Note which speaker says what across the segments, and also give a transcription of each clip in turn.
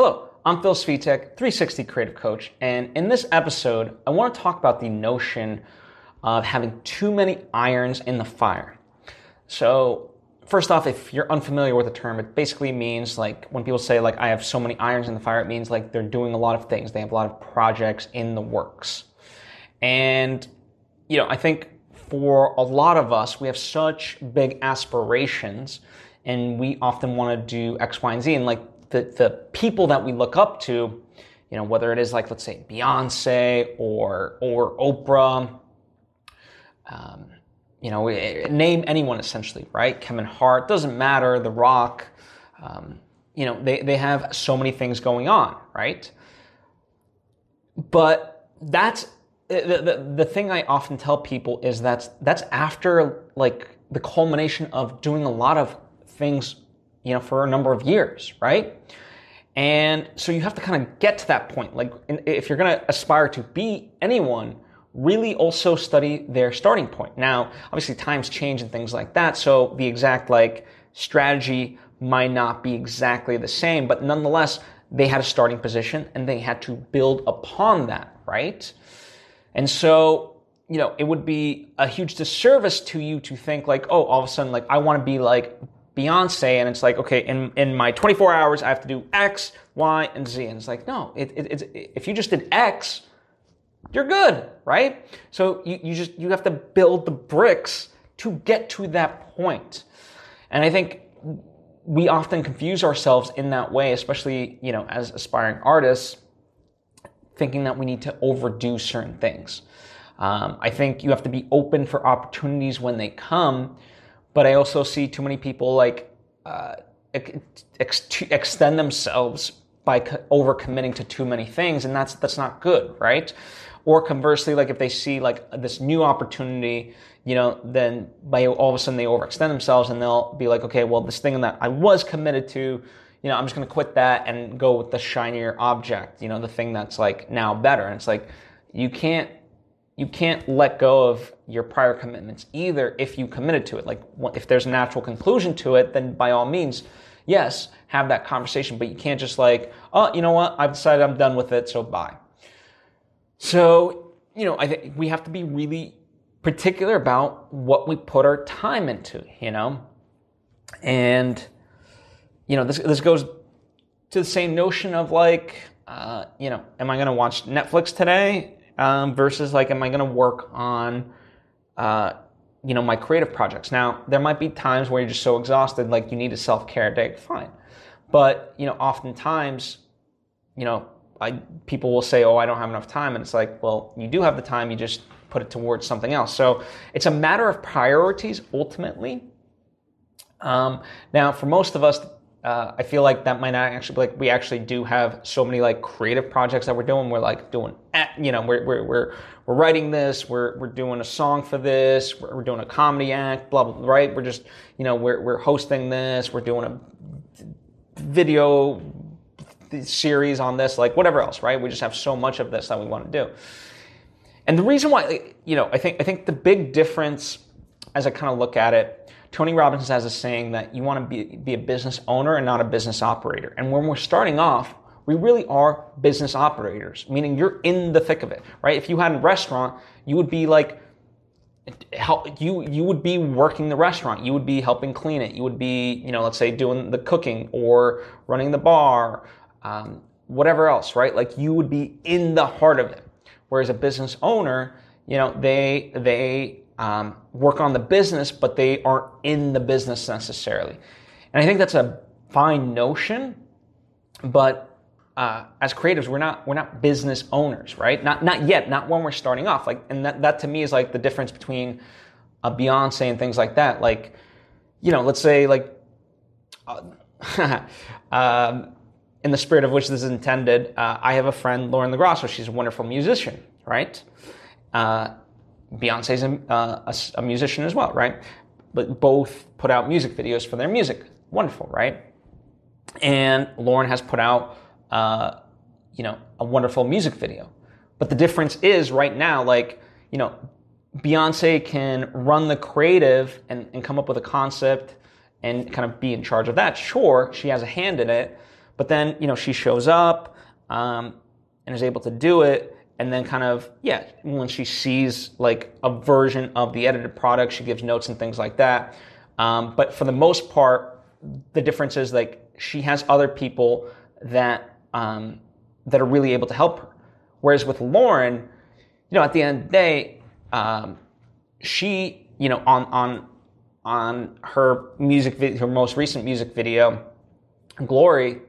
Speaker 1: Hello, I'm Phil Svitek, 360 Creative Coach, and in this episode, I want to talk about the notion of having too many irons in the fire. So, first off, if you're unfamiliar with the term, it basically means like when people say like I have so many irons in the fire, it means like they're doing a lot of things. They have a lot of projects in the works. And you know, I think for a lot of us, we have such big aspirations and we often want to do X, Y, and Z. And like the, the people that we look up to, you know, whether it is like, let's say Beyonce or, or Oprah, um, you know, name anyone essentially, right? Kevin Hart, doesn't matter, The Rock, um, you know, they, they have so many things going on, right? But that's the, the, the thing I often tell people is that that's after like the culmination of doing a lot of things, you know, for a number of years, right? And so you have to kind of get to that point. Like, if you're going to aspire to be anyone, really also study their starting point. Now, obviously, times change and things like that. So the exact like strategy might not be exactly the same, but nonetheless, they had a starting position and they had to build upon that, right? And so, you know, it would be a huge disservice to you to think like, oh, all of a sudden, like, I want to be like Beyonce, and it's like, okay, in, in my 24 hours, I have to do X, Y, and Z. And it's like, no, it, it, if you just did X, you're good, right? So you, you just, you have to build the bricks to get to that point. And I think we often confuse ourselves in that way, especially, you know, as aspiring artists, thinking that we need to overdo certain things. Um, I think you have to be open for opportunities when they come, but I also see too many people like uh, ex- extend themselves by co- over committing to too many things, and that's that's not good, right? Or conversely, like if they see like this new opportunity, you know, then by all of a sudden they overextend themselves and they'll be like, okay, well, this thing that I was committed to, you know, I'm just going to quit that and go with the shinier object, you know, the thing that's like now better. And it's like you can't you can't let go of your prior commitments either if you committed to it. Like if there's a natural conclusion to it, then by all means, yes, have that conversation, but you can't just like, oh, you know what? I've decided I'm done with it, so bye. So, you know, I think we have to be really particular about what we put our time into, you know? And, you know, this, this goes to the same notion of like, uh, you know, am I going to watch Netflix today? Um, versus like, am I going to work on, uh, you know, my creative projects? Now, there might be times where you're just so exhausted, like you need a self care day. Fine, but you know, oftentimes, you know, I, people will say, "Oh, I don't have enough time," and it's like, well, you do have the time. You just put it towards something else. So it's a matter of priorities ultimately. Um, now, for most of us, uh, I feel like that might not actually be like we actually do have so many like creative projects that we're doing. We're like doing, you know, we're we're we're, we're writing this. We're we're doing a song for this. We're, we're doing a comedy act. Blah blah. Right? We're just you know we're we're hosting this. We're doing a video series on this. Like whatever else. Right? We just have so much of this that we want to do. And the reason why, you know, I think I think the big difference as I kind of look at it Tony Robbins has a saying that you want to be, be a business owner and not a business operator. And when we're starting off, we really are business operators, meaning you're in the thick of it, right? If you had a restaurant, you would be like, help you you would be working the restaurant you would be helping clean it you would be you know let's say doing the cooking or running the bar um, whatever else right like you would be in the heart of it whereas a business owner you know they they um, work on the business, but they aren't in the business necessarily. And I think that's a fine notion, but uh, as creatives, we're not we're not business owners, right? Not not yet, not when we're starting off. Like, and that that to me is like the difference between a Beyonce and things like that. Like, you know, let's say like. Uh, um, in the spirit of which this is intended, uh, I have a friend, Lauren LaGrasso. She's a wonderful musician, right? Beyonce's a, uh, a, a musician as well, right? But both put out music videos for their music. Wonderful, right? And Lauren has put out, uh, you know, a wonderful music video. But the difference is right now, like, you know, Beyonce can run the creative and, and come up with a concept and kind of be in charge of that. Sure, she has a hand in it, But then, you know, she shows up um, and is able to do it. And then, kind of, yeah, when she sees like a version of the edited product, she gives notes and things like that. Um, but for the most part, the difference is like she has other people that um, that are really able to help her. Whereas with Lauren, you know, at the end of the day, um, she, you know, on on on her music video, her most recent music video, Glory,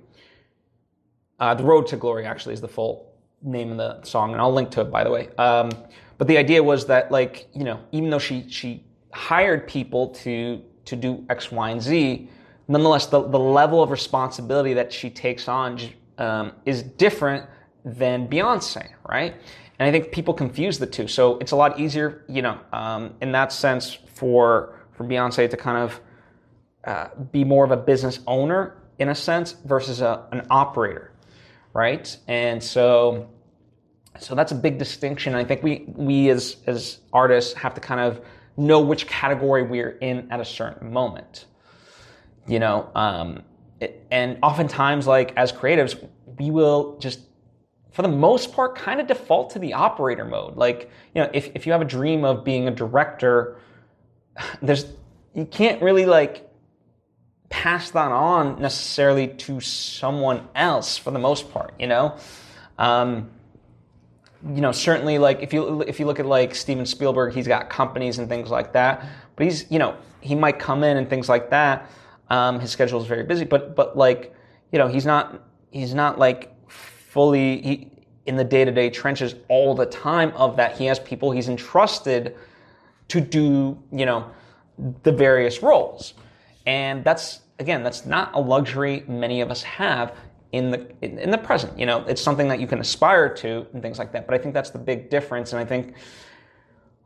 Speaker 1: uh, the Road to Glory actually is the full name of the song, and I'll link to it by the way. Um, but the idea was that, like, you know, even though she she hired people to to do X, Y, and Z, nonetheless, the, the level of responsibility that she takes on um, is different than Beyonce, right? And I think people confuse the two. So it's a lot easier, you know, um, in that sense for for Beyonce to kind of uh, be more of a business owner in a sense versus a, an operator, right? And so so that's a big distinction. I think we we as as artists have to kind of know which category we're in at a certain moment. You know, um, it, and oftentimes, like as creatives, we will just for the most part, kind of default to the operator mode. Like, you know, if, if you have a dream of being a director, there's, you can't really like pass that on necessarily to someone else for the most part, you know? Um, you know, certainly like if you, if you look at like Steven Spielberg, he's got companies and things like that, but he's, you know, he might come in and things like that. Um, his schedule is very busy, but, but like, you know, he's not, he's not like fully he, in the day-to-day trenches all the time of that. He has people he's entrusted to do, you know, the various roles. And that's again, that's not a luxury many of us have in the in the present. You know, it's something that you can aspire to and things like that. But I think that's the big difference. And I think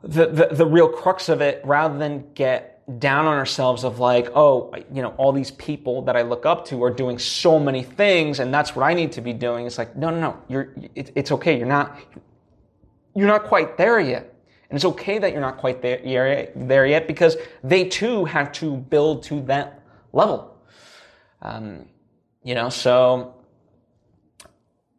Speaker 1: the, the, the real crux of it, rather than get down on ourselves of like, oh, you know, all these people that I look up to are doing so many things, and that's what I need to be doing. It's like, no, no, no, you're, it, it's okay. You're not, you're not quite there yet, and it's okay that you're not quite there, there yet because they too have to build to that level. Um, you know, so,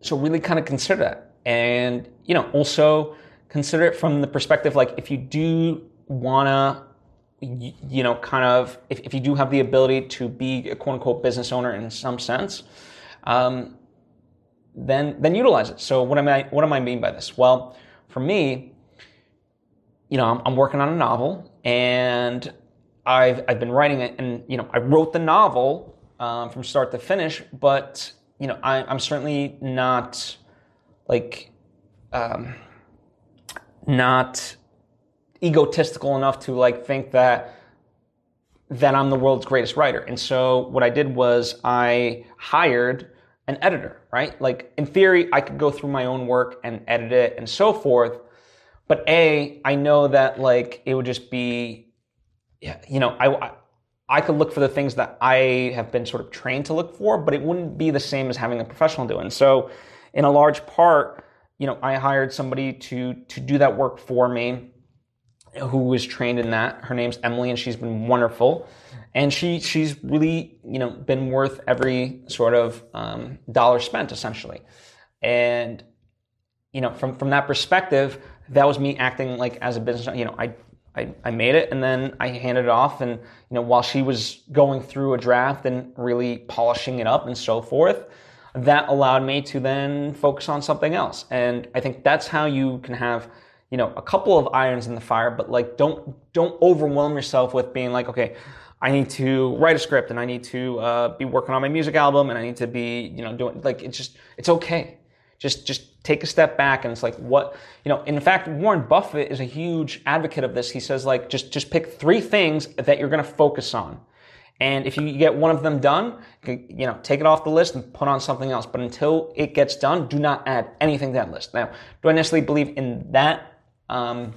Speaker 1: so really kind of consider that, and you know, also consider it from the perspective like if you do wanna you know, kind of, if, if you do have the ability to be a quote unquote business owner in some sense, um, then then utilize it. So what am I what am I mean by this? Well, for me, you know, I'm, I'm working on a novel and I've I've been writing it, and you know, I wrote the novel um, from start to finish, but you know, I, I'm certainly not like um, not egotistical enough to like think that that I'm the world's greatest writer. And so what I did was I hired an editor, right? Like in theory, I could go through my own work and edit it and so forth. But A, I know that like it would just be, yeah, you know, I, I could look for the things that I have been sort of trained to look for, but it wouldn't be the same as having a professional do. And so in a large part, you know, I hired somebody to, to do that work for me who was trained in that. Her name's Emily, and she's been wonderful. And she she's really you know been worth every sort of um, dollar spent essentially. And you know from from that perspective, that was me acting like as a business. You know, I I, I made it and then I handed it off. And you know while she was going through a draft and really polishing it up and so forth. That allowed me to then focus on something else. And I think that's how you can have you know a couple of irons in the fire but like don't don't overwhelm yourself with being like okay i need to write a script and i need to uh, be working on my music album and i need to be you know doing like it's just it's okay just just take a step back and it's like what you know in fact warren buffett is a huge advocate of this he says like just just pick three things that you're going to focus on and if you get one of them done, you know, take it off the list and put on something else. But until it gets done, do not add anything to that list. Now, do I necessarily believe in that um,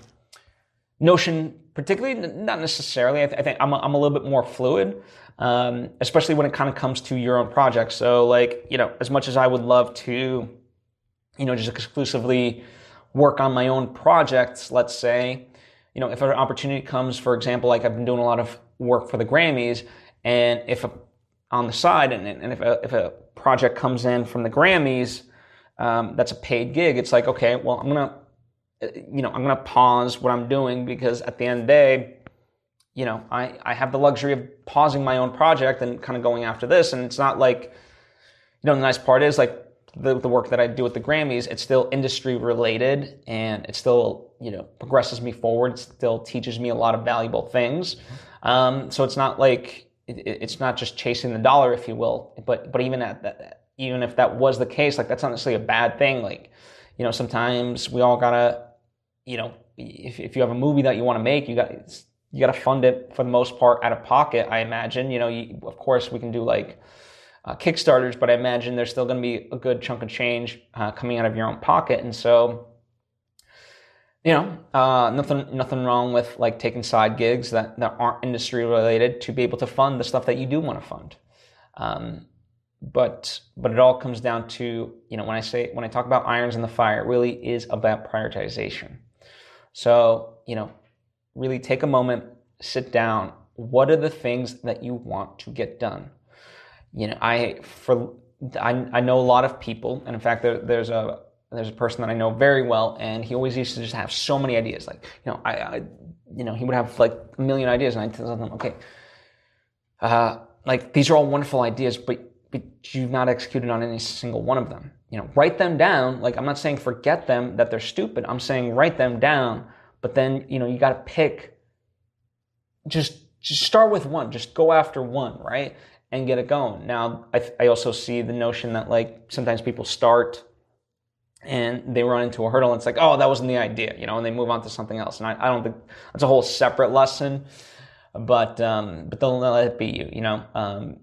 Speaker 1: notion, particularly, not necessarily. I, th- I think I'm a, I'm a little bit more fluid, um, especially when it kind of comes to your own project. So, like, you know, as much as I would love to, you know, just exclusively work on my own projects, let's say, you know, if an opportunity comes, for example, like I've been doing a lot of work for the Grammys, and if a, on the side, and, and if, a, if a project comes in from the Grammys, um, that's a paid gig. It's like, okay, well, I'm gonna, you know, I'm gonna pause what I'm doing because at the end of the day, you know, I, I have the luxury of pausing my own project and kind of going after this. And it's not like, you know, the nice part is like the, the work that I do with the Grammys, it's still industry related and it still, you know, progresses me forward. It still teaches me a lot of valuable things. Um, so it's not like, it, it's not just chasing the dollar, if you will, but, but even at that, even if that was the case, like that's not necessarily a bad thing. Like, you know, sometimes we all gotta, you know, if, if you have a movie that you want to make, you got you got to fund it for the most part out of pocket. I imagine. You know, you, of course we can do like uh, Kickstarters, but I imagine there's still going to be a good chunk of change uh, coming out of your own pocket, and so. You know, uh, nothing, nothing wrong with like taking side gigs that, that aren't industry related to be able to fund the stuff that you do want to fund. Um, but but it all comes down to you know when I say when I talk about irons in the fire, it really is about prioritization. So you know really take a moment, sit down. What are the things that you want to get done? You know, I for I, I know a lot of people, and in fact, there, there's a there's a person that I know very well, and he always used to just have so many ideas. Like, you know, I, I you know, he would have like a million ideas, and I tell them, okay, uh, like these are all wonderful ideas, but but you've not executed on any single one of them. You know, write them down. Like, I'm not saying forget them that they're stupid. I'm saying write them down but then, you know, you got to pick, just, just start with one, just go after one, right? And get it going. Now, I, I also see the notion that like sometimes people start and they run into a hurdle and it's like, oh, that wasn't the idea, you know, and they move on to something else. And I, I don't think that's a whole separate lesson, but, um, but don't let it be you, you know, um,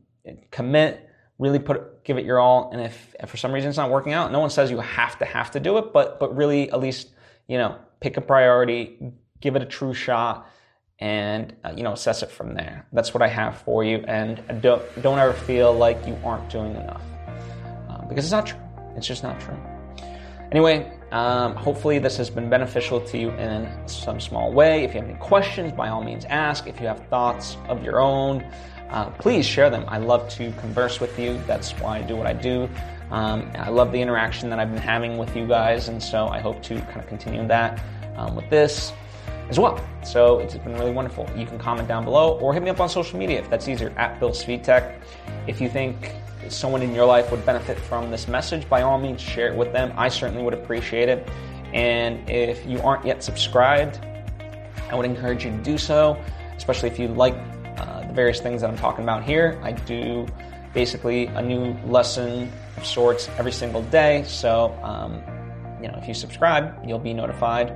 Speaker 1: commit, really put, give it your all. And if, if for some reason it's not working out, no one says you have to, have to do it, but, but really at least, you know, pick a priority, give it a true shot, and uh, you know assess it from there. That's what I have for you, and don't don't ever feel like you aren't doing enough uh, because it's not true. It's just not true. Anyway, um, hopefully this has been beneficial to you in some small way. If you have any questions, by all means ask. If you have thoughts of your own, uh, please share them. I love to converse with you. That's why I do what I do. Um, I love the interaction that I've been having with you guys, and so I hope to kind of continue that um, with this as well. So it's been really wonderful. You can comment down below or hit me up on social media if that's easier at Phil Svitek. If you think someone in your life would benefit from this message, by all means share it with them. I certainly would appreciate it. And if you aren't yet subscribed, I would encourage you to do so, especially if you like uh, the various things that I'm talking about here. I do basically a new lesson of sorts every single day. So, um, you know, if you subscribe, you'll be notified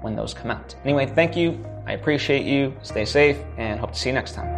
Speaker 1: when those come out. Anyway, thank you. I appreciate you. Stay safe and hope to see you next time.